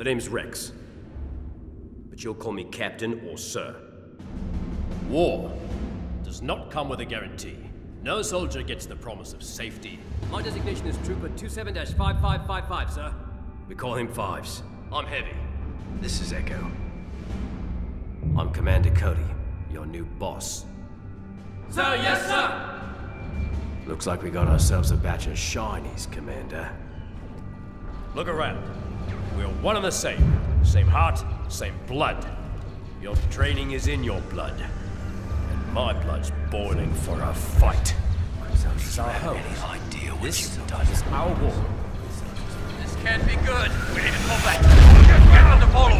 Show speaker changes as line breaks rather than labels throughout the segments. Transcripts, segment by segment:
The name's Rex. But you'll call me Captain or Sir. War does not come with a guarantee. No soldier gets the promise of safety.
My designation is Trooper 27-5555, sir.
We call him Fives. I'm Heavy. This is Echo. I'm Commander Cody, your new boss.
Sir, yes, sir!
Looks like we got ourselves a batch of shinies, Commander. Look around. We're one and the same. Same heart, same blood. Your training is in your blood. And my blood's boiling for a fight. So this is our home. Any idea what this is our war.
This can't be good. We need to pull back. Get, them to follow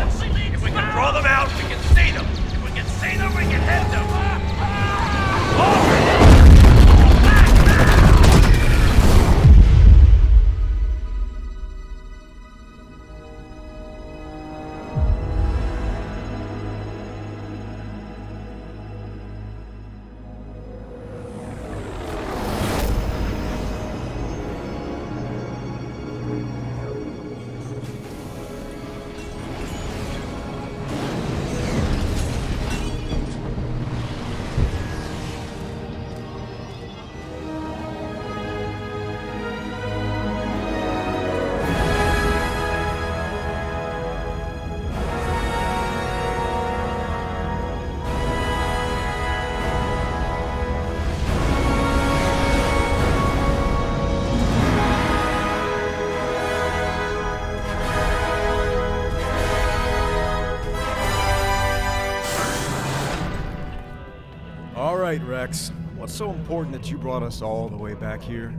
right, Rex. What's so important that you brought us all the way back here?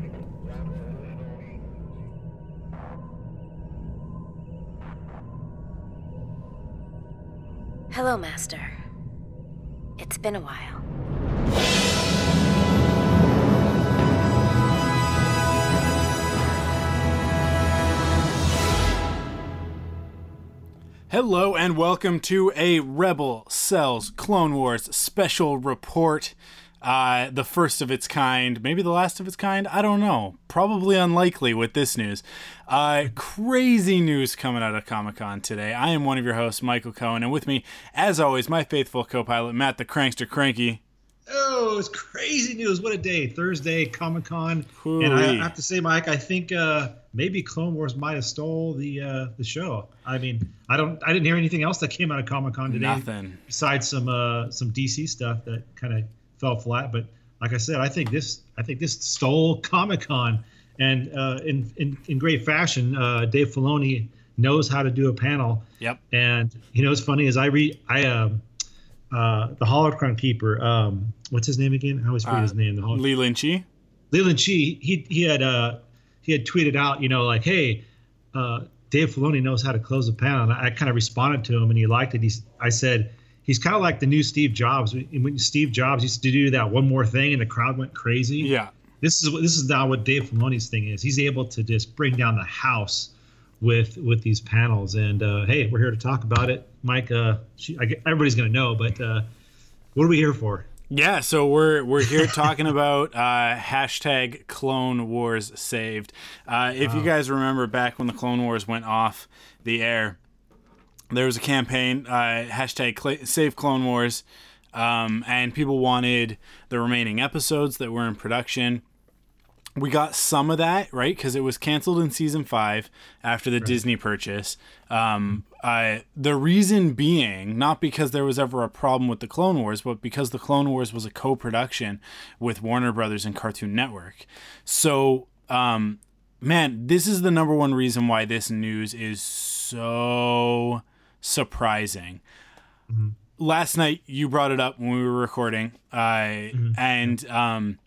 Hello, Master. It's been a while.
Hello and welcome to a Rebel Cells Clone Wars special report. Uh, the first of its kind, maybe the last of its kind. I don't know. Probably unlikely with this news. Uh, crazy news coming out of Comic Con today. I am one of your hosts, Michael Cohen, and with me, as always, my faithful co-pilot Matt the Crankster Cranky.
Oh, it's crazy news. What a day. Thursday, Comic Con. And I have to say, Mike, I think uh, maybe Clone Wars might have stole the uh, the show. I mean, I don't I didn't hear anything else that came out of Comic Con today.
Nothing.
Besides some uh, some DC stuff that kind of fell flat. But like I said, I think this I think this stole Comic Con. And uh, in, in in great fashion, uh, Dave Filoni knows how to do a panel.
Yep.
And you know, what's funny is I read I um uh the Holocron keeper um what's his name again? I always forget
Uh,
his name. The Holo-
Lee Lynchy.
Leland Chee, he he had uh he had tweeted out, you know, like, hey, uh, Dave Filoni knows how to close a panel. And I, I kind of responded to him, and he liked it. He's, I said, he's kind of like the new Steve Jobs. When Steve Jobs used to do that one more thing, and the crowd went crazy.
Yeah.
This is this is now what Dave Filoni's thing is. He's able to just bring down the house with with these panels. And uh, hey, we're here to talk about it, Mike. Uh, she, I, everybody's gonna know, but uh, what are we here for?
Yeah, so we're we're here talking about uh, hashtag Clone Wars saved. Uh, if you guys remember back when the Clone Wars went off the air, there was a campaign uh, hashtag cl- Save Clone Wars, um, and people wanted the remaining episodes that were in production. We got some of that right because it was canceled in season five after the Disney purchase. Um, uh, the reason being not because there was ever a problem with the Clone Wars, but because the Clone Wars was a co-production with Warner Brothers and Cartoon Network. So, um, man, this is the number one reason why this news is so surprising. Last night you brought it up when we were recording, uh, and um,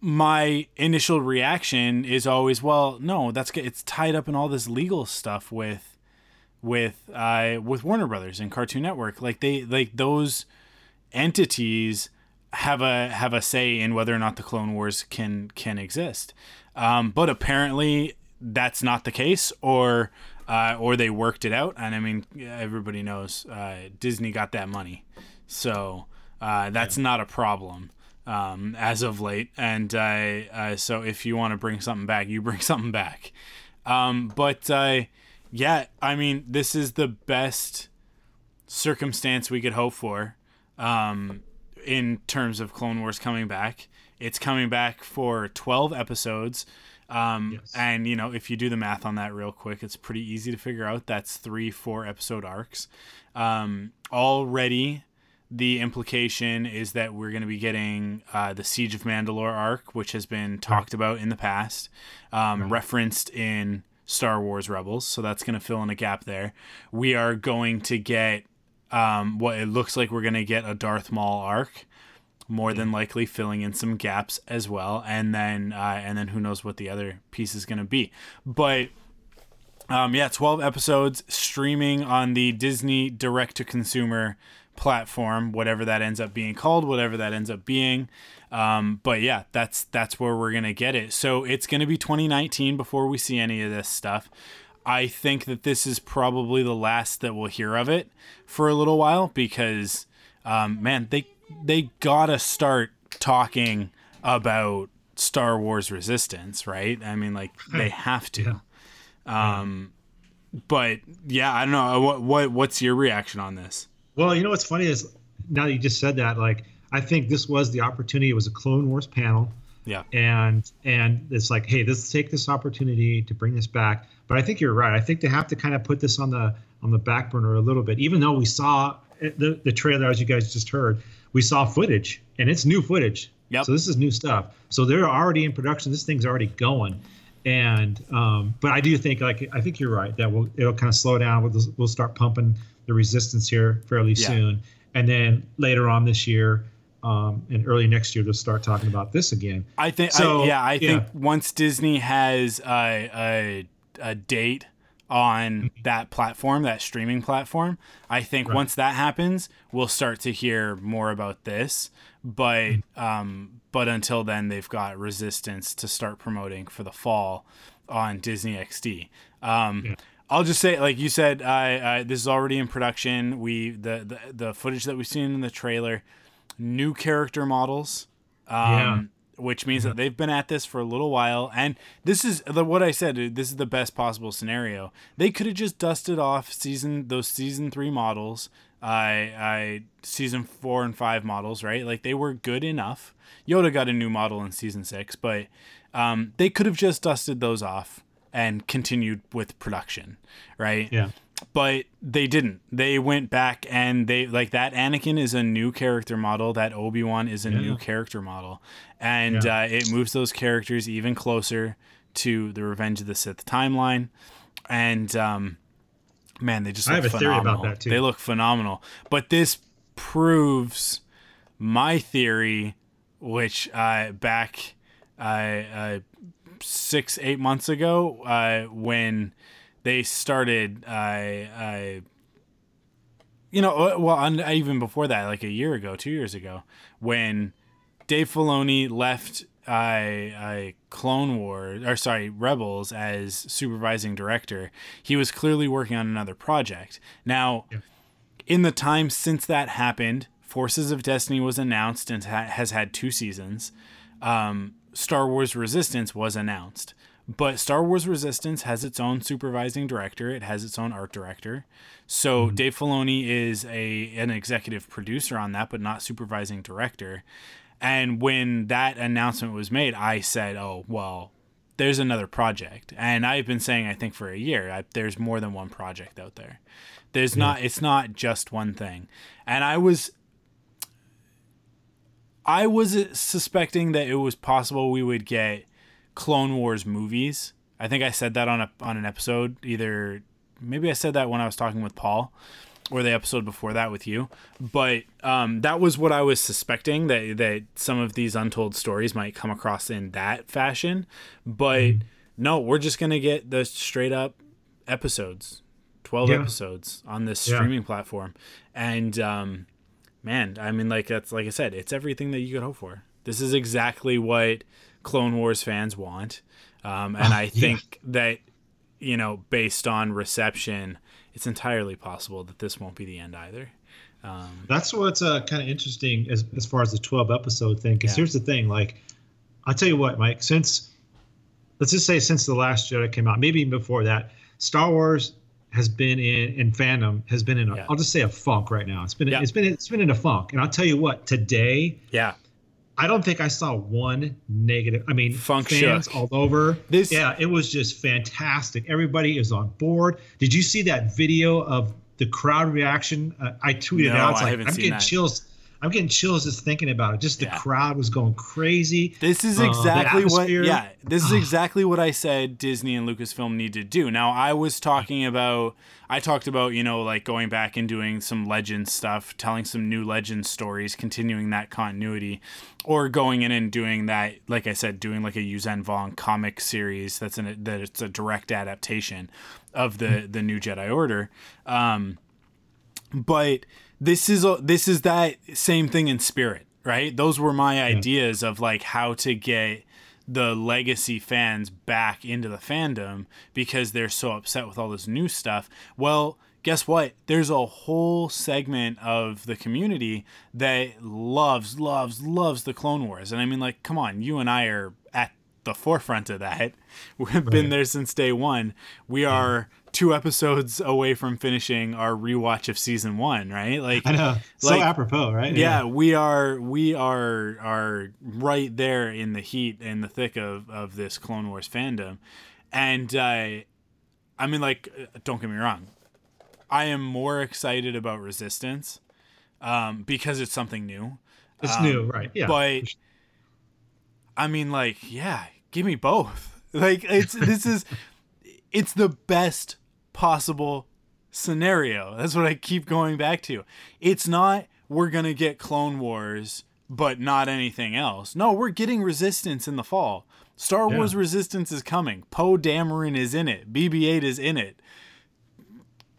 my initial reaction is always, well, no, that's. It's tied up in all this legal stuff with with uh with Warner Brothers and Cartoon Network. Like they like those entities have a have a say in whether or not the Clone Wars can can exist. Um, but apparently that's not the case, or uh, or they worked it out. And I mean, everybody knows uh, Disney got that money, so uh, that's not a problem um, as of late. And uh, uh, so if you want to bring something back, you bring something back. Um, but uh, yeah, I mean, this is the best circumstance we could hope for um, in terms of Clone Wars coming back. It's coming back for 12 episodes. Um,
Yes.
And, you know, if you do the math on that real quick, it's pretty easy to figure out. That's three, four episode arcs. Um, already, the implication is that we're going to be getting uh, the Siege of Mandalore arc, which has been talked about in the past, um, referenced in Star Wars Rebels. So that's going to fill in a gap there. We are going to get um, what it looks like we're going to get a Darth Maul arc, more than likely filling in some gaps as well. And then, uh, and then who knows what the other piece is going to be. But um, yeah, 12 episodes streaming on the Disney direct to consumer platform, whatever that ends up being called, whatever that ends up being. Um, but yeah, that's that's where we're gonna get it. So it's gonna be 2019 before we see any of this stuff. I think that this is probably the last that we'll hear of it for a little while because, um, man, they they gotta start talking about Star Wars Resistance, right? I mean, like they have to. Um, but yeah, I don't know. What what what's your reaction on this?
Well, you know what's funny is now that you just said that, like I think this was the opportunity. It was a Clone Wars panel,
Yeah,
and and it's like, hey, let's take this opportunity to bring this back. But I think you're right. I think they have to kind of put this on the on the back burner a little bit, even though we saw the the trailer as you guys just heard. We saw footage, and it's new footage.
Yep.
So this is new stuff. So they're already in production. This thing's already going. And um, but I do think like I think you're right that we'll it'll kind of slow down. We'll we'll start pumping the resistance here fairly
Yeah.
soon, and then later on this year um, and early next year they'll start talking about this again.
I think.
So,
I, yeah, I
yeah.
think once Disney has a a, a date on that platform, that streaming platform, I think once that happens, we'll start to hear more about this. But um, but until then, they've got Resistance to start promoting for the fall on Disney XD. Um,
Yeah.
I'll just say, like you said, uh, uh, this is already in production. We the, the the footage that we've seen in the trailer, new character models. Um, Which means that they've been at this for a little while, and this is the what I said. This is the best possible scenario. They could have just dusted off season those season three models, I I season four and five models, right? Like they were good enough. Yoda got a new model in season six, but um, they could have just dusted those off and continued with production, right?
Yeah.
but they didn't. They went back and they like that. Anakin is a new character model. That Obi Wan is a new character model, and
Yeah.
uh, it moves those characters even closer to the Revenge of the Sith timeline. And um, man, they just
I have a theory about that, too.
They look phenomenal. But this proves my theory, which uh, back uh, uh, six eight months ago uh, when they started I I you know uh, well on, even before that like a year ago, 2 years ago when Dave Filoni left I I Clone Wars or sorry Rebels as supervising director. He was clearly working on another project. Now,
Yeah.
in the time since that happened, Forces of Destiny was announced and ha- has had two seasons. Um, Star Wars Resistance was announced, but Star Wars Resistance has its own supervising director. It has its own art director. So mm-hmm. Dave Filoni is a an executive producer on that, but not supervising director. And when that announcement was made, I said, "Oh well, there's another project." And I've been saying, I think for a year, I, there's more than one project out there. There's not. It's not just one thing. And I was I was suspecting that it was possible we would get Clone Wars movies. I think I said that on a on an episode. Either maybe I said that when I was talking with Paul, or the episode before that with you. But um, that was what I was suspecting that that some of these untold stories might come across in that fashion. But no, we're just gonna get the straight up episodes, twelve
Yeah.
episodes on this
Yeah.
streaming platform, and um, man, I mean, like that's like I said, it's everything that you could hope for. This is exactly what Clone Wars fans want, um, and I think that you know, based on reception, it's entirely possible that this won't be the end either.
That's what's uh, kind of interesting as, as far as the 12 episode thing. Because
Yeah.
here's the thing like, I'll tell you what, Mike, since, let's just say since The Last Jedi came out, maybe even before that, Star Wars has been in, in fandom, has been in, a,
Yeah.
will just say a funk right now. It's been,
Yeah.
it's been, it's been in a funk. And I'll tell you what, today,
Yeah,
I don't think I saw one negative. I mean,
Funk
fans
shook.
all over.
This-
yeah, it was just fantastic. Everybody is on board. Did you see that video of the crowd reaction? Uh, I tweeted
No,
out. It's
I
like
haven't seen it
I'm
seen
getting
that.
chills. I'm getting chills just thinking about it. Just the
Yeah.
crowd was going crazy.
This is
Uh,
exactly what
atmosphere.
yeah, this is exactly what I said Disney and Lucasfilm need to do. Now I was talking about I talked about, you know, like going back and doing some legend stuff, telling some new legend stories, continuing that continuity or going in and doing that like I said doing like a Yuuzhan Vong comic series that's in a, that it's a direct adaptation of the the new Jedi Order. Um but this is a, this is that same thing in spirit right? Those were my ideas of like how to get the legacy fans back into the fandom because they're so upset with all this new stuff. Well guess what? There's a whole segment of the community that loves loves loves the clone wars. And i mean like come on you and i are at the forefront of that. We've been there since day one. We are two episodes away from finishing our rewatch of season one right like
I know. So
Like-
apropos, right?
yeah, we are we are are right there in the heat and the thick of of this Clone Wars fandom, and uh, I mean, like, uh, don't get me wrong, I am more excited about Resistance, um, because it's something new.
It's new, right? Yeah.
But I mean, like, yeah, give me both. Like, it's this is it's the best possible scenario. That's what I keep going back to. It's not we're gonna get Clone Wars, but not anything else. No, we're getting Resistance in the fall. Star
Yeah.
Wars Resistance is coming. Poe Dameron is in it. BB-8 is in it.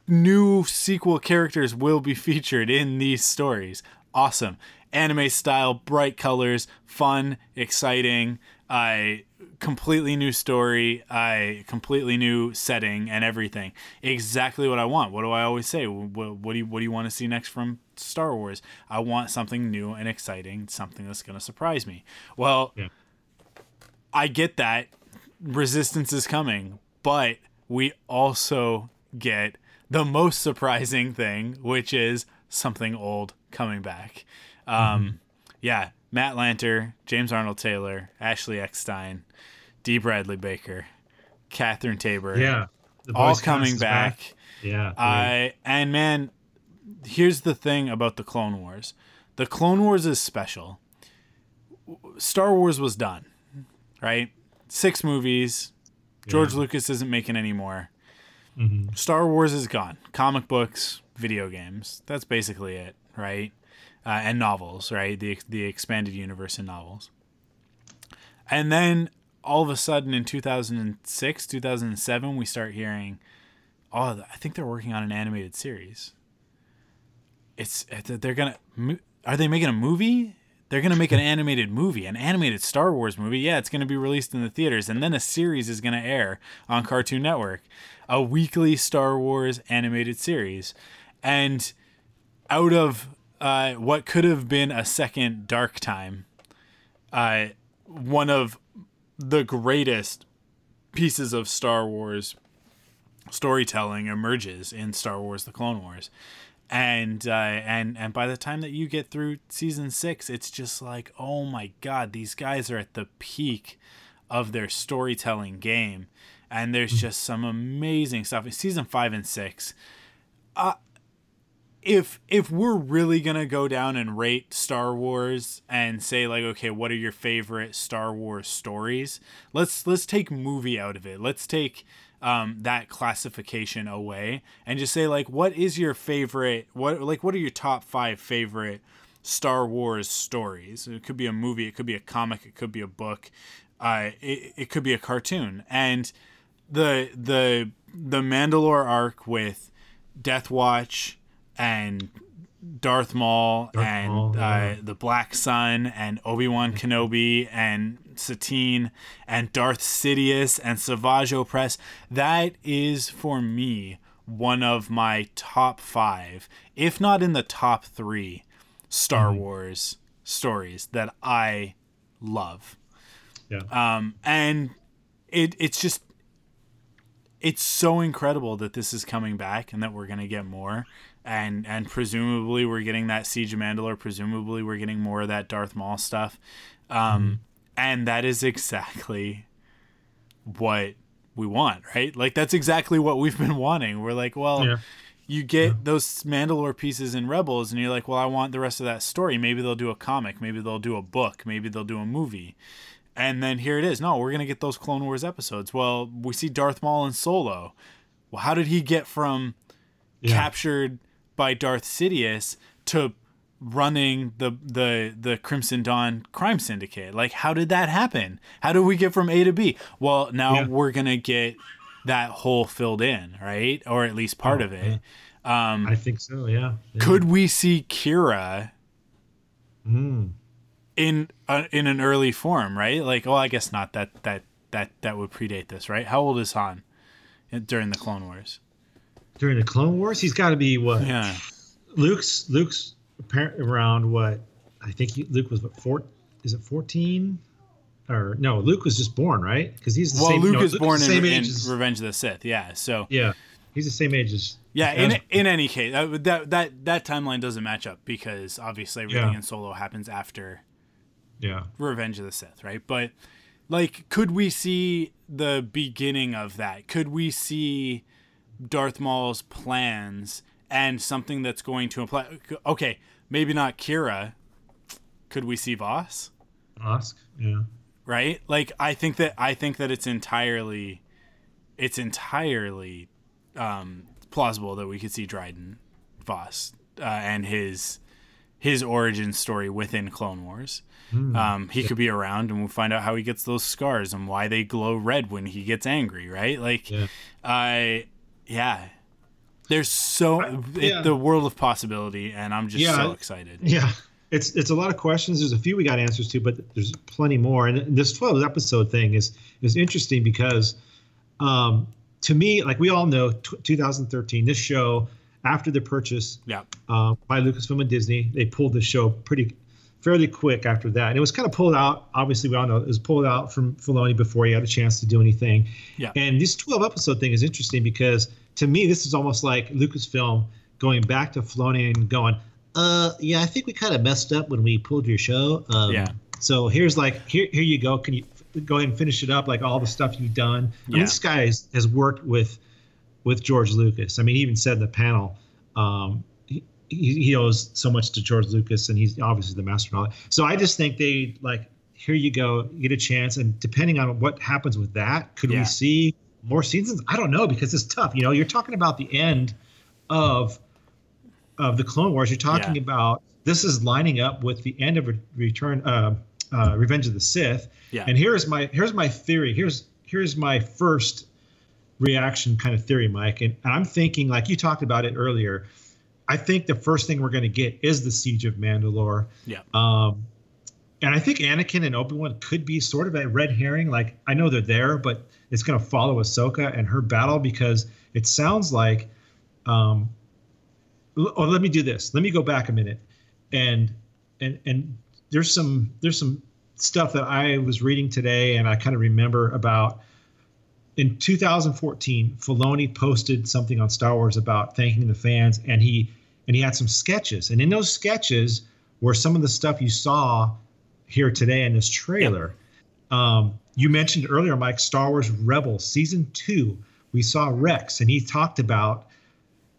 New sequel characters will be featured in these stories. Awesome. Anime style, bright colors, fun, exciting. I completely new story, I completely new setting and everything. Exactly what I want. What do I always say? What, what do you what do you want to see next from Star Wars? I want something new and exciting, something that's going to surprise me. Well,
Yeah.
I get that resistance is coming, but we also get the most surprising thing, which is something old coming back. Um, Yeah, Matt Lanter, James Arnold Taylor, Ashley Eckstein, D. Bradley Baker, Catherine Taber,
yeah.
All coming
is
back.
Yeah.
I and man, here's the thing about the Clone Wars. The Clone Wars is special. Star Wars was done, right? Six movies. George Lucas isn't making any more. Mm-hmm. Star Wars is gone. Comic books, video games. That's basically it, right? Uh, and novels, right? The the expanded universe in novels. And then all of a sudden in 2006, 2007, we start hearing oh, I think they're working on an animated series. It's they're gonna are they making a movie? They're gonna make an animated movie, an animated Star Wars movie. Yeah, it's gonna be released in the theaters, and then a series is gonna air on Cartoon Network, a weekly Star Wars animated series, and out of uh, what could have been a second Dark Time, uh, one of the greatest pieces of Star Wars storytelling emerges in Star Wars: The Clone Wars, and uh, and and by the time that you get through season six, it's just like, oh my god, these guys are at the peak of their storytelling game, and there's mm-hmm. just some amazing stuff. In season five and six, uh, if if we're really gonna go down and rate Star Wars and say like, okay, what are your favorite Star Wars stories? Let's let's take movie out of it. Let's take um, that classification away and just say like, what is your favorite? What like what are your top five favorite Star Wars stories? It could be a movie, it could be a comic, it could be a book, uh, it, it could be a cartoon, and the the the Mandalore arc with Death Watch and Darth Maul Darth and Maul, uh, yeah. uh, the Black Sun and Obi Wan Kenobi and Satine and Darth Sidious and Savage Opress. That is for me one of my top five, if not in the top three, Star mm-hmm. Wars stories that I love.
Yeah.
Um, and it it's just it's so incredible that this is coming back and that we're gonna get more and and presumably we're getting that Siege of Mandalore. Presumably we're getting more of that Darth Maul stuff, um, mm-hmm. and that is exactly what we want, right? Like that's exactly what we've been wanting. We're like, well. Yeah. You get yeah. those Mandalore pieces in Rebels, and you're like, "Well, I want the rest of that story. Maybe they'll do a comic. Maybe they'll do a book. Maybe they'll do a movie." And then here it is. No, we're gonna get those Clone Wars episodes. Well, we see Darth Maul and Solo. Well, how did he get from yeah. captured by Darth Sidious to running the the the Crimson Dawn crime syndicate. Like how did that happen? How did we get from A to B? Well, now yeah. we're going to get that hole filled in, right? Or at least part oh, of it.
Yeah. Um I think so, yeah.
yeah. Could we see Qi'ra
mm.
in uh, in an early form, right? Like, oh, I guess not that that that that would predate this, right? How old is Han during the Clone Wars?
During the Clone Wars. He's got to be what?
Yeah.
Luke's Luke's around what? I think he, Luke was what four? Is it fourteen? Or no, Luke was just born, right? Because he's the
well,
same.
Luke
no,
is Luke born is in, in as, Revenge of the Sith. Yeah. So
yeah, he's the same age as.
Yeah. In in any case, that that that timeline doesn't match up because obviously everything yeah. in Solo happens after.
Yeah.
Revenge of the Sith, right? But like, could we see the beginning of that? Could we see? Darth Maul's plans and something that's going to imply. Okay, maybe not Qi'ra. Could we see Voss?
Voss, yeah.
Right. Like I think that I think that it's entirely, it's entirely um, plausible that we could see Dryden Voss uh, and his his origin story within Clone Wars. Mm. Um, he could be around, and we'll find out how he gets those scars and why they glow red when he gets angry. Right? Like, yeah. I yeah. There's so I, yeah. it, the world of possibility, and I'm just yeah, so excited.
Yeah, it's it's a lot of questions. There's a few we got answers to, but there's plenty more. And this 12 episode thing is is interesting because, um, to me, like we all know, t- 2013, this show after the purchase,
yeah,
uh, by Lucasfilm and Disney, they pulled the show pretty fairly quick after that. And it was kind of pulled out. Obviously, we all know it was pulled out from Filoni before he had a chance to do anything.
Yeah.
And this 12 episode thing is interesting because to me, this is almost like Lucasfilm going back to Filoni and going, uh, yeah, I think we kind of messed up when we pulled your show. Um,
yeah.
So here's like, here, here you go. Can you go ahead and finish it up? Like all the stuff you've done. Yeah. I mean, this guy has, has worked with, with George Lucas. I mean, he even said in the panel, um, he, he owes so much to George Lucas, and he's obviously the master of all. So I just think they like, here you go, get a chance, and depending on what happens with that, could yeah. we see more seasons? I don't know because it's tough. You know, you're talking about the end of of the Clone Wars. You're talking yeah. about this is lining up with the end of Return, uh, uh, Revenge of the Sith.
Yeah.
And here's my here's my theory. Here's here's my first reaction kind of theory, Mike, and, and I'm thinking like you talked about it earlier. I think the first thing we're going to get is the siege of Mandalore.
Yeah.
Um, and I think Anakin and Obi Wan could be sort of a red herring. Like I know they're there, but it's going to follow Ahsoka and her battle because it sounds like. Um, oh, let me do this. Let me go back a minute, and and and there's some there's some stuff that I was reading today, and I kind of remember about. In 2014, Filoni posted something on Star Wars about thanking the fans, and he and he had some sketches, and in those sketches were some of the stuff you saw here today in this trailer. Um, you mentioned earlier, Mike, Star Wars Rebels season two. We saw Rex, and he talked about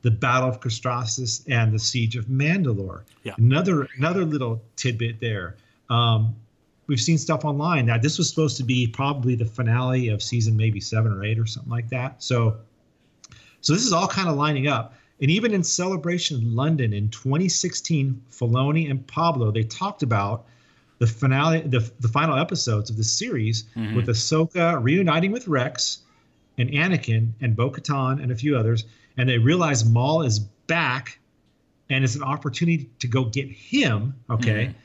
the Battle of Castrasis and the Siege of Mandalore.
Yeah.
Another another little tidbit there. Um, we've seen stuff online that this was supposed to be probably the finale of season maybe seven or eight or something like that. So, so this is all kind of lining up. And even in Celebration London in 2016, Filoni and Pablo they talked about the finale, the, the final episodes of the series mm-hmm. with Ahsoka reuniting with Rex and Anakin and Bo Katan and a few others. And they realize Maul is back and it's an opportunity to go get him. Okay. Mm-hmm.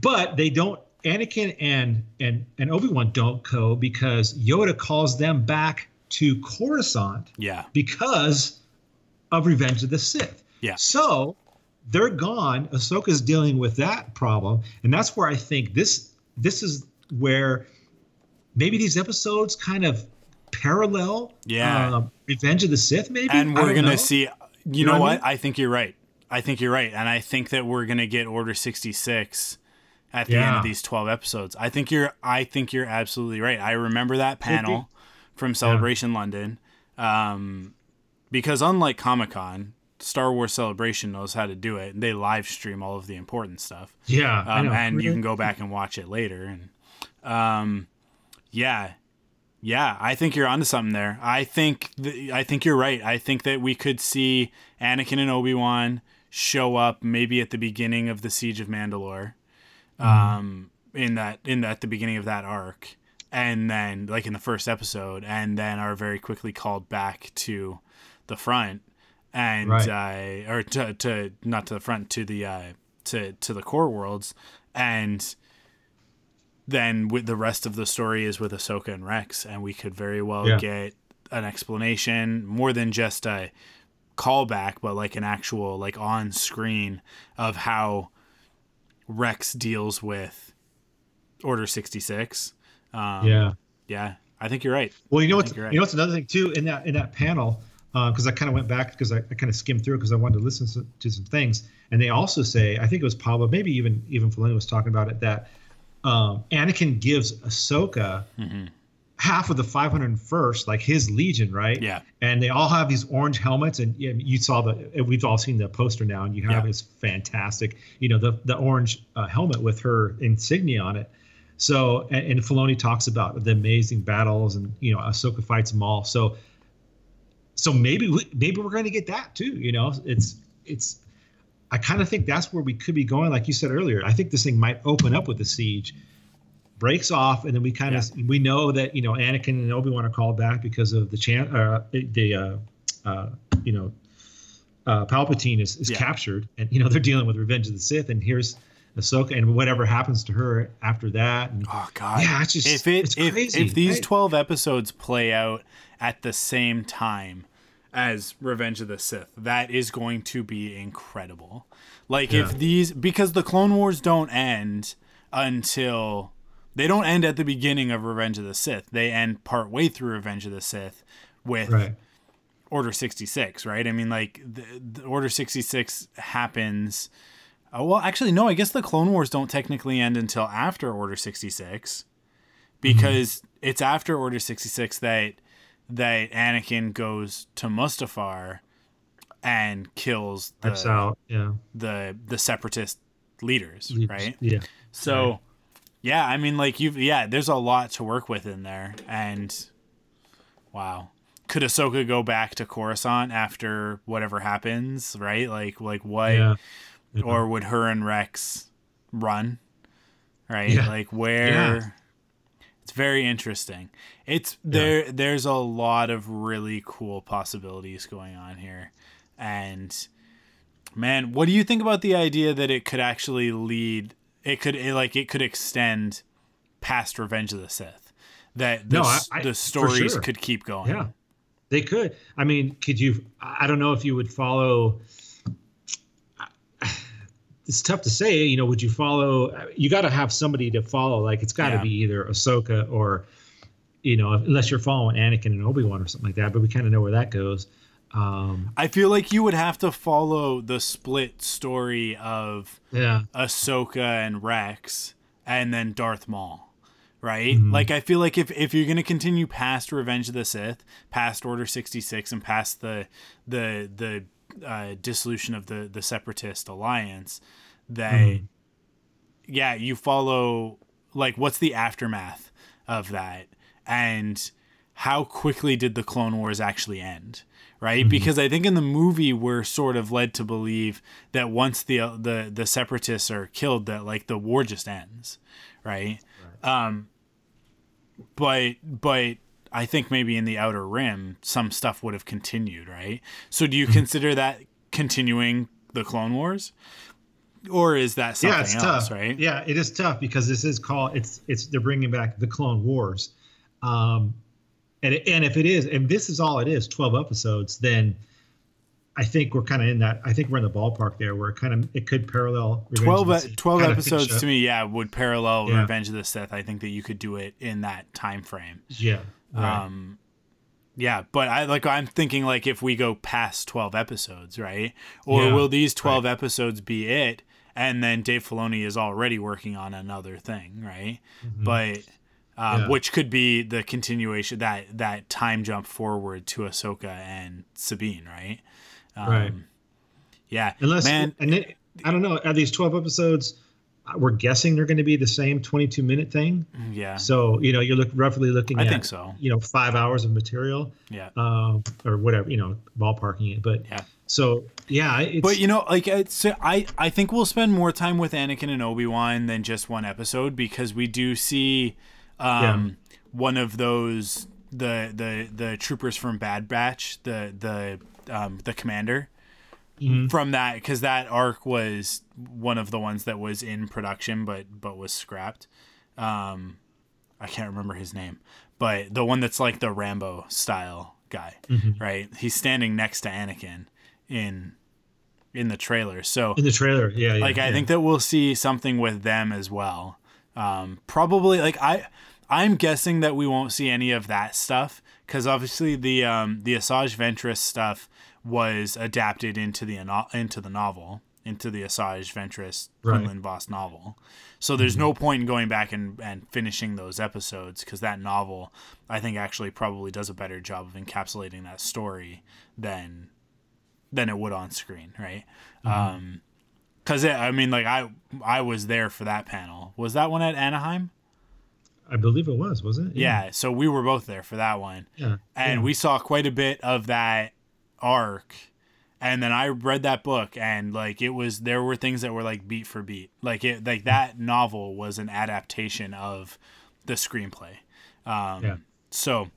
But they don't, Anakin and, and, and Obi-Wan don't go because Yoda calls them back to Coruscant
Yeah.
because of Revenge of the Sith.
Yeah.
So they're gone. Ahsoka's dealing with that problem, and that's where I think this this is where maybe these episodes kind of parallel.
Yeah.
uh, Revenge of the Sith, maybe.
and we're gonna
know.
see you,
know
know,
what I
what I, think you're right i think you're right and i think that we're gonna get order 66 at the end of these 12 episodes i think you're i think you're absolutely right i remember that panel from celebration london um, because unlike comic-con star wars celebration knows how to do it and they live stream all of the important stuff
Yeah,
um, and you can go back and watch it later. And um, yeah, yeah, I think you're onto something there. I think th- I think you're right. I think that we could see Anakin and Obi Wan show up maybe at the beginning of the Siege of Mandalore, um, in that in that the beginning of that arc, and then like in the first episode, and then are very quickly called back to the front and
Right.
uh, or to, to not to the front to the uh, to to the core worlds and then with the rest of the story is with Ahsoka and Rex and we could very well
Yeah.
get an explanation more than just a callback but like an actual like on screen of how Rex deals with Order 66 um,
yeah.
yeah I think you're right
Well, you know
I
what's
right.
you know what's another thing too in that in that panel because I kind of went back because I, I kind of skimmed through because I wanted to listen to, to some things, and they also say I think it was Pablo, maybe even even Filoni was talking about it that um, Anakin gives Ahsoka
Mm-hmm.
half of the 501st, like his legion, right?
Yeah.
And they all have these orange helmets, and yeah, you saw the we've all seen the poster now, and you have
Yeah.
this fantastic, you know, the the orange uh, helmet with her insignia on it. So, and, and Filoni talks about the amazing battles, and you know, Ahsoka fights them all. So, so maybe we, maybe we're going to get that too. You know, it's it's. I kind of think that's where we could be going, like you said earlier. I think this thing might open up with the siege, breaks off, and then we kind of we know that you know Anakin and Obi Wan are called back because of the chan uh, the uh, uh, you know uh, Palpatine is, is
Yeah.
captured, and you know they're dealing with Revenge of the Sith, and here's Ahsoka, and whatever happens to her after that, and
Oh God!
Yeah, it's just-
if it
it's
if,
crazy,
if these
right?
twelve episodes play out at the same time as Revenge of the Sith, that is going to be incredible. Like
Yeah.
if these because the Clone Wars don't end until they don't end at the beginning of Revenge of the Sith. They end part way through Revenge of the Sith with
right,
Order 66, right? I mean, like, the, the Order 66 happens. Uh, well, actually, no, I guess the Clone Wars don't technically end until after Order 66 because it's after Order 66 that that Anakin goes to Mustafar and kills the,
out, yeah,
the the separatist leaders, right?
Yeah,
So, yeah, I mean, like you've yeah, there's a lot to work with in there, and wow, could Ahsoka go back to Coruscant after whatever happens, right? Like, like what,
yeah,
or would her and Rex run, right?
Yeah.
Like where?
Yeah.
It's very interesting. It's there. There's a lot of really cool possibilities going on here, and man, what do you think about the idea that it could actually lead? It could it, like it could extend past Revenge of the Sith. That the,
No, I- I-
the stories
sure.
could keep going.
Yeah, they could. I mean, could you? I don't know if you would follow. It's tough to say. You know, would you follow? You got to have somebody to follow. Like it's got to
Yeah.
be either Ahsoka or, you know, unless you're following Anakin and Obi Wan or something like that. But we kind of know where that goes. Um,
I feel like you would have to follow the split story of
yeah,
Ahsoka and Rex, and then Darth Maul, right?
Mm-hmm.
Like I feel like if if you're gonna continue past Revenge of the Sith, past Order sixty six, and past the the the uh, dissolution of the the Separatist alliance, that
Mm-hmm.
yeah, you follow like what's the aftermath of that, and how quickly did the Clone Wars actually end? Right, because I think in the movie we're sort of led to believe that once the the the separatists are killed, that like the war just ends, right? Um, but but I think maybe in the Outer Rim some stuff would have continued, right? So do you consider that continuing the Clone Wars, or is that something
yeah, it's
else,
tough,
right?
Yeah, it is tough because this is called it's it's they're bringing back the Clone Wars, um, and it- and if it is and this is all it is, twelve episodes, then I think we're kind of in that. I think we're in the ballpark there where it kind of it could parallel Revenge
12,
of the
e-
Sith,
12 episodes to me, yeah, would parallel
Yeah.
Revenge of the Sith. I think that you could do it in that time frame.
Yeah, right.
Um, yeah, but I like I'm thinking like if we go past 12 episodes, right? Or
Yeah,
will these 12 episodes be it and then Dave Filoni is already working on another thing, right? But um,
Yeah.
which could be the continuation that that time jump forward to Ahsoka and Sabine, right? Um,
right.
Yeah.
Unless
man,
and then I don't know. Are these twelve episodes? We're guessing they're going to be the same twenty-two minute thing.
yeah.
So you know, you're look roughly looking
I
at
think so.
you know five hours of material.
Yeah.
um, or whatever, you know, ballparking it. But
Yeah.
so yeah, it's,
But you know, like it's, I, I think we'll spend more time with Anakin and Obi Wan than just one episode because we do see, um, one of those the the the troopers from Bad Batch, the the um, the commander from that because that arc was one of the ones that was in production but but was scrapped. Um, I can't remember his name, but the one that's like the Rambo style guy, right? He's standing next to Anakin in in the trailer. So
in the trailer, yeah, yeah
like I think that we'll see something with them as well. Um, probably like I I'm guessing that we won't see any of that stuff because obviously the um, the Asajj Ventress stuff was adapted into the into the novel into the Asajj Ventress
Right.
Quinlan Vos novel. So there's no point in going back and, and finishing those episodes because that novel I think actually probably does a better job of encapsulating that story than than it would on screen, right? Um, cause it, I mean, like I, I was there for that panel. Was that one at Anaheim?
I believe it was, wasn't it?
Yeah. So we were both there for that one,
yeah,
and we saw quite a bit of that arc. And then I read that book, and like it was, there were things that were like beat for beat, like it, like that novel was an adaptation of the screenplay. Um,
yeah.
So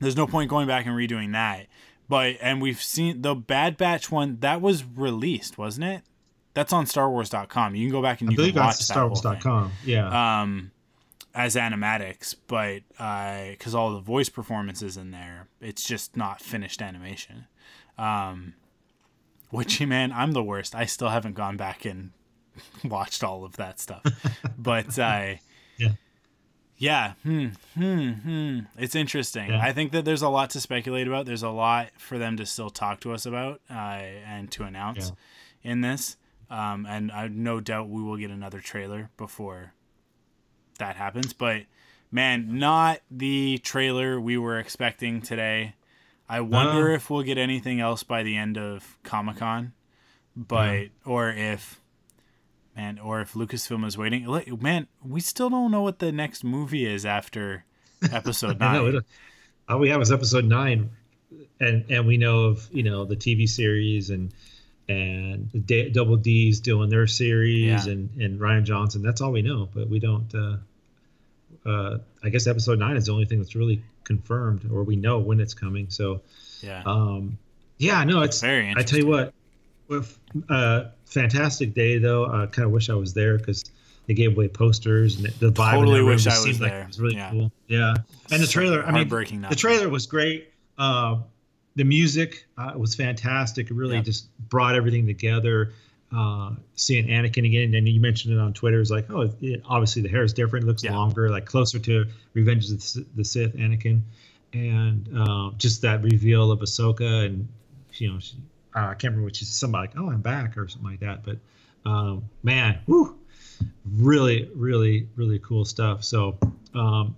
there's no point going back and redoing that. But and we've seen the Bad Batch one that was released, wasn't it? That's on StarWars.com. You can go back and
I
you can watch that
StarWars.com. Yeah,
um, as animatics, but because all the voice performances in there, it's just not finished animation. Um, which man, I'm the worst. I still haven't gone back and watched all of that stuff, but uh,
Yeah.
yeah, hmm, hmm, hmm. It's interesting.
Yeah.
I think that there's a lot to speculate about. There's a lot for them to still talk to us about uh, and to announce in this. Um, and I no doubt we will get another trailer before that happens. But man, not the trailer we were expecting today. I wonder
No.
if we'll get anything else by the end of Comic Con, but or if man, or if Lucasfilm is waiting. Man, we still don't know what the next movie is after Episode
I know.
Nine.
All we have is episode nine, and and we know of you know the TV series and and the D, Double D's doing their series
Yeah.
and and Rian Johnson. That's all we know, but we don't. uh uh, I guess episode nine is the only thing that's really confirmed, or we know when it's coming. So,
Yeah.
um, yeah, no, it's
Very
I tell you what, with uh, fantastic day though. I kind of wish I was there because they gave away posters and the vibe. in
Totally
that room
wish
just
I was
seemed like it was really
Yeah.
cool. Yeah, and the trailer. I mean,
heartbreaking not
the trailer was great. Uh, the music uh, was fantastic. It really
Yeah.
just brought everything together. Uh, seeing Anakin again, and you mentioned it on Twitter. It's like, oh, it, obviously the hair is different. It looks
Yeah.
longer, like closer to Revenge of the, the Sith, Anakin, and uh, just that reveal of Ahsoka, and you know, she, uh, I can't remember what she said. Something like, "Oh, I'm back" or something like that. But um, man, whoo, really, really, really cool stuff. So um,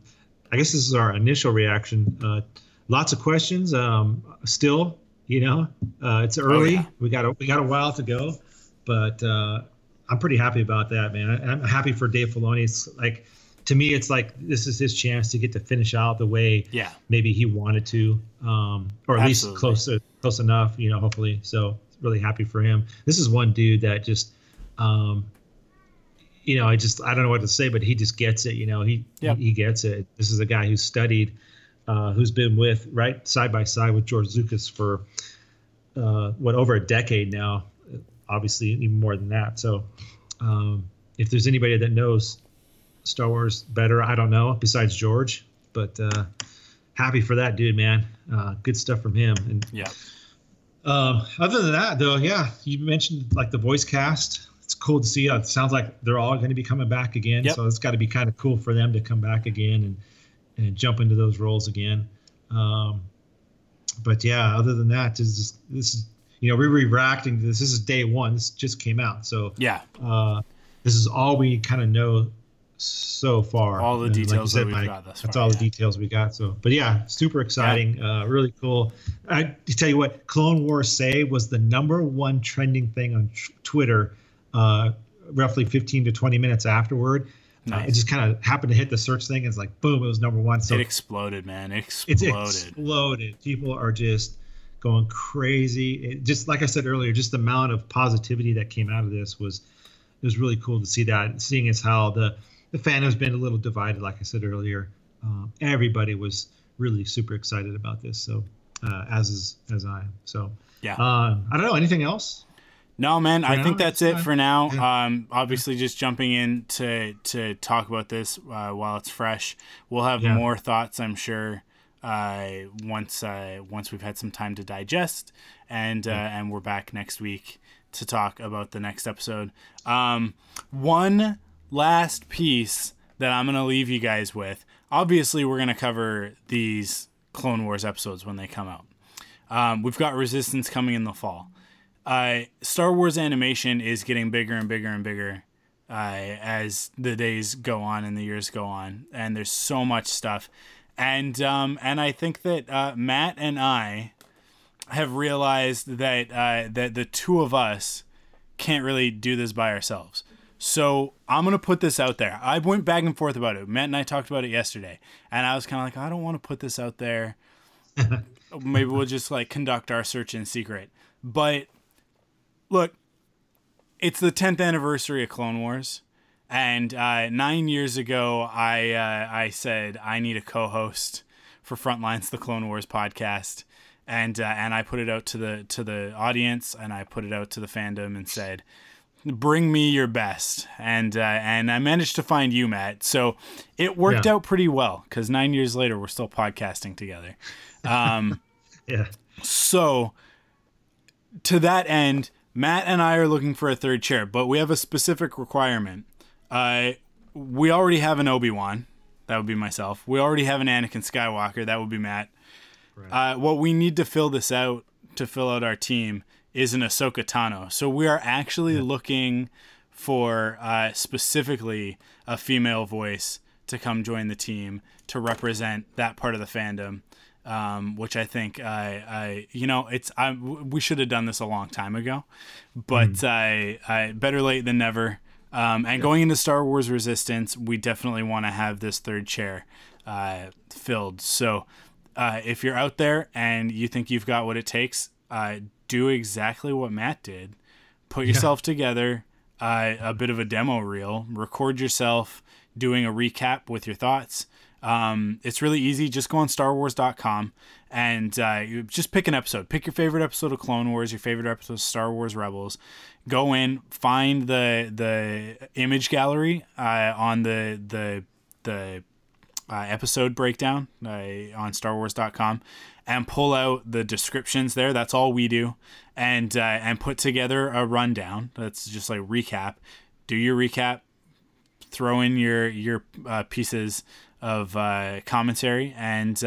I guess this is our initial reaction. Uh, lots of questions. Um, still, you know, uh, it's early.
yeah.
We got a we got a while to go, but uh, I'm pretty happy about that, man. I, I'm happy for Dave Filoni. It's like to me, it's like this is his chance to get to finish out the way
Yeah.
maybe he wanted to, um, or at
Absolutely.
least close close enough. You know, hopefully. So really happy for him. This is one dude that just. Um, you know, I just I don't know what to say, but he just gets it. You know, he
Yep.
he, he gets it. This is a guy who's studied, uh, who's been with right side by side with George Lucas for uh, what over a decade now. Obviously, even more than that. So, um, if there's anybody that knows Star Wars better, I don't know besides George, but uh, happy for that dude, man. Uh, good stuff from him. And
Yeah.
um, other than that, though, yeah, you mentioned like the voice cast. It's cool to see. Uh, it sounds like they're all going to be coming back again.
Yep.
So it's got to be kind of cool for them to come back again and and jump into those roles again. Um, but yeah, other than that, this is this is you know we're reacting to this. This is day one. This just came out, so
Yeah.
uh, this is all we kind of know so far.
All the
And like you
details that
Mike,
got
That's
far,
all
yeah.
the details we got. So, but yeah, super exciting. Uh, really cool. I to tell you what, Clone Wars Saved was the number one trending thing on tr- Twitter, uh, roughly 15 to 20 minutes afterward. Uh,
Nice.
it just kind of happened to hit the search thing. It's like boom, it was number one. So
it exploded, man. It
it's
exploded.
exploded. People are just going crazy. It, just like I said earlier, just the amount of positivity that came out of this was it was really cool to see that. Seeing as how the the fandom's been a little divided, like I said earlier, um, everybody was really super excited about this. So uh, as is as I am. So
Yeah.
uh, I don't know anything else.
No, man, I
now,
think that's it for now. Um, obviously, just jumping in to to talk about this uh, while it's fresh. We'll have
Yeah.
more thoughts, I'm sure, uh, once uh, once we've had some time to digest, and uh, and we're back next week to talk about the next episode. Um, one last piece that I'm gonna leave you guys with. Obviously, we're gonna cover these Clone Wars episodes when they come out. Um, we've got Resistance coming in the fall uh, Star Wars animation is getting bigger and bigger and bigger uh, as the days go on and the years go on, and there's so much stuff, and um, and I think that uh, Matt and I have realized that uh, that the two of us can't really do this by ourselves. So I'm gonna put this out there. I went back and forth about it. Matt and I talked about it yesterday, and I was kind of like, I don't want to put this out there. Maybe we'll just like conduct our search in secret. But look, it's the 10th anniversary of Clone Wars. And uh, nine years ago, I uh, I said I need a co-host for Frontlines, the Clone Wars podcast, and uh, and I put it out to the to the audience, and I put it out to the fandom, and said, "Bring me your best." And uh, and I managed to find you, Matt. So it worked
Yeah.
out pretty well because nine years later, we're still podcasting together. Um,
Yeah.
so, to that end, Matt and I are looking for a third chair, but we have a specific requirement. Uh, we already have an Obi Wan, that would be myself. We already have an Anakin Skywalker, that would be Matt. Uh, what we need to fill this out, to fill out our team, is an Ahsoka Tano. So we are actually looking for uh, specifically a female voice to come join the team to represent that part of the fandom um, which I think I, I you know, it's I we should have done this a long time ago, but I, I better late than never. Um, and going into Star Wars Resistance, we definitely want to have this third chair uh, filled. So uh, if you're out there and you think you've got what it takes, uh, do exactly what Matt did. Put yourself together. uh, a bit of a demo reel. Record yourself doing a recap with your thoughts. Um, it's really easy. Just go on StarWars.com and uh, you just pick an episode. Pick your favorite episode of Clone Wars, your favorite episode of Star Wars Rebels. Go in, find the the image gallery uh, on the the the uh, episode breakdown uh, on StarWars.com and pull out the descriptions there. That's all we do, and uh, and put together a rundown. That's just like recap. Do your recap. Throw in your your uh, pieces of uh, commentary and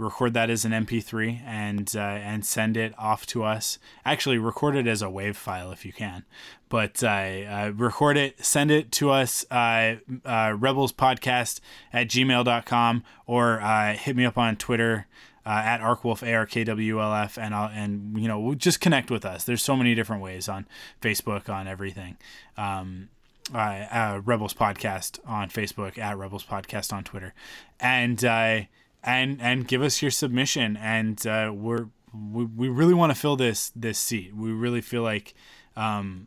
record that as an MP3 and uh, and send it off to us. Actually, record it as a WAV file if you can, but uh, uh, record it, send it to us, uh, Rebels Podcast at gmail.com or hit me up on Twitter. at Arkwolf A R K W L F and I'll, and you know just connect with us. There's so many different ways on Facebook on everything. Um, uh, uh, Rebels Podcast on Facebook, at Rebels Podcast on Twitter, and uh, and and give us your submission. And uh, we're we, we really want to fill this this seat. We really feel like. Um,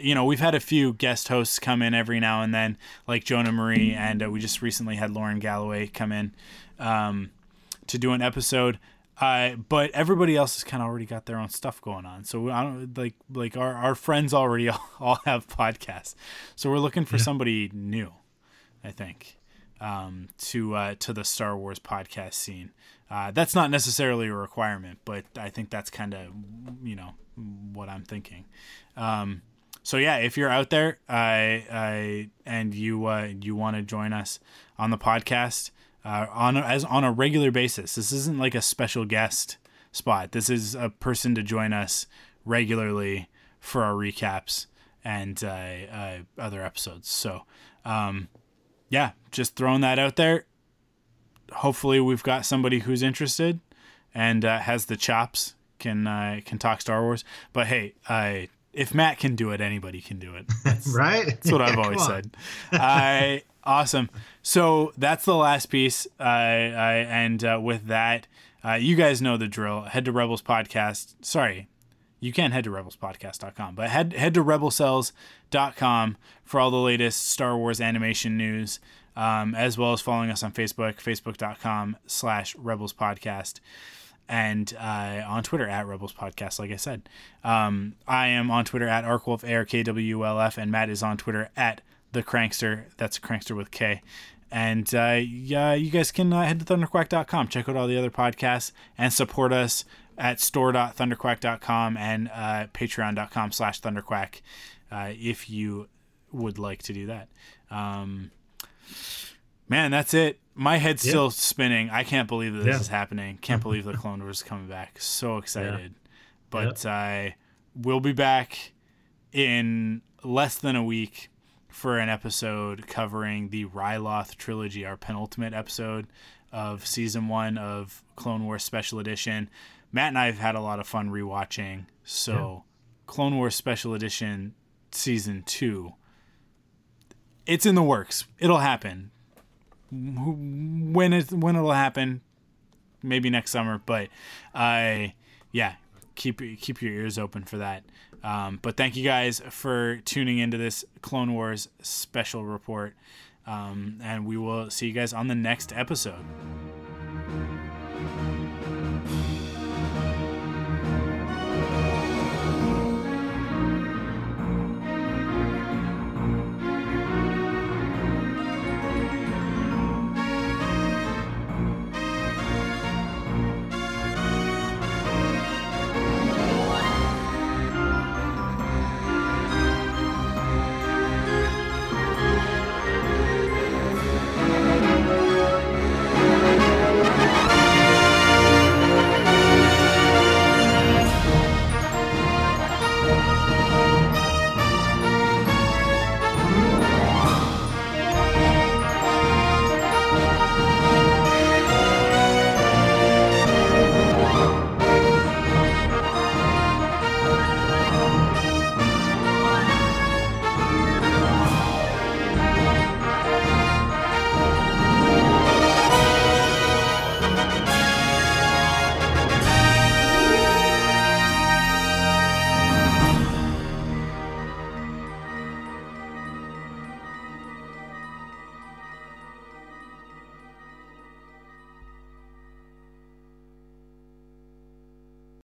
you know, we've had a few guest hosts come in every now and then, like Jonah Marie, and uh, we just recently had Lauren Galloway come in um, to do an episode. Uh, but everybody else has kind of already got their own stuff going on. So I don't like like our, our friends already all, all have podcasts. So we're looking for yeah. somebody new, I think, um, to uh, to the Star Wars podcast scene. Uh, that's not necessarily a requirement, but I think that's kind of you know what I'm thinking. Um, so yeah, if you're out there, I, I and you uh, you want to join us on the podcast, uh, on a, as on a regular basis. This isn't like a special guest spot. This is a person to join us regularly for our recaps and uh, uh, other episodes. So, um, yeah, just throwing that out there. Hopefully, we've got somebody who's interested and uh, has the chops can uh, can talk Star Wars. But hey, I if Matt can do it, anybody can do it.
That's, right?
That's what I've always said. I Awesome. So that's the last piece. Uh, I, and uh, with that, uh, you guys know the drill. Head to Rebels Podcast. Sorry, you can head to rebelspodcast.com, but head head to rebelcells.com for all the latest Star Wars animation news, um, as well as following us on Facebook, facebook.com slash Rebels Podcast, and uh, on Twitter at Rebels Podcast, like I said. Um, I am on Twitter at Arkwolf, A-R-K-W-L-F, and Matt is on Twitter at the Crankster. That's Crankster with K. And uh, yeah, you guys can uh, head to thunderquack.com, check out all the other podcasts, and support us at store.thunderquack.com and uh, patreon.com slash thunderquack uh, if you would like to do that. Um, man, that's it. My head's yeah. still spinning. I can't believe that this yeah. is happening. Can't believe the Clone Wars is coming back. So excited. Yeah. But I will be back in less than a week for an episode covering the Ryloth trilogy, our penultimate episode of season one of Clone Wars Special Edition. Matt and I have had a lot of fun rewatching. So, yeah. Clone Wars Special Edition season two, it's in the works. It'll happen. When it when it'll happen, maybe next summer. But I, uh, yeah, keep keep your ears open for that. Um, but thank you guys for tuning into this Clone Wars special report. Um, and we will see you guys on the next episode.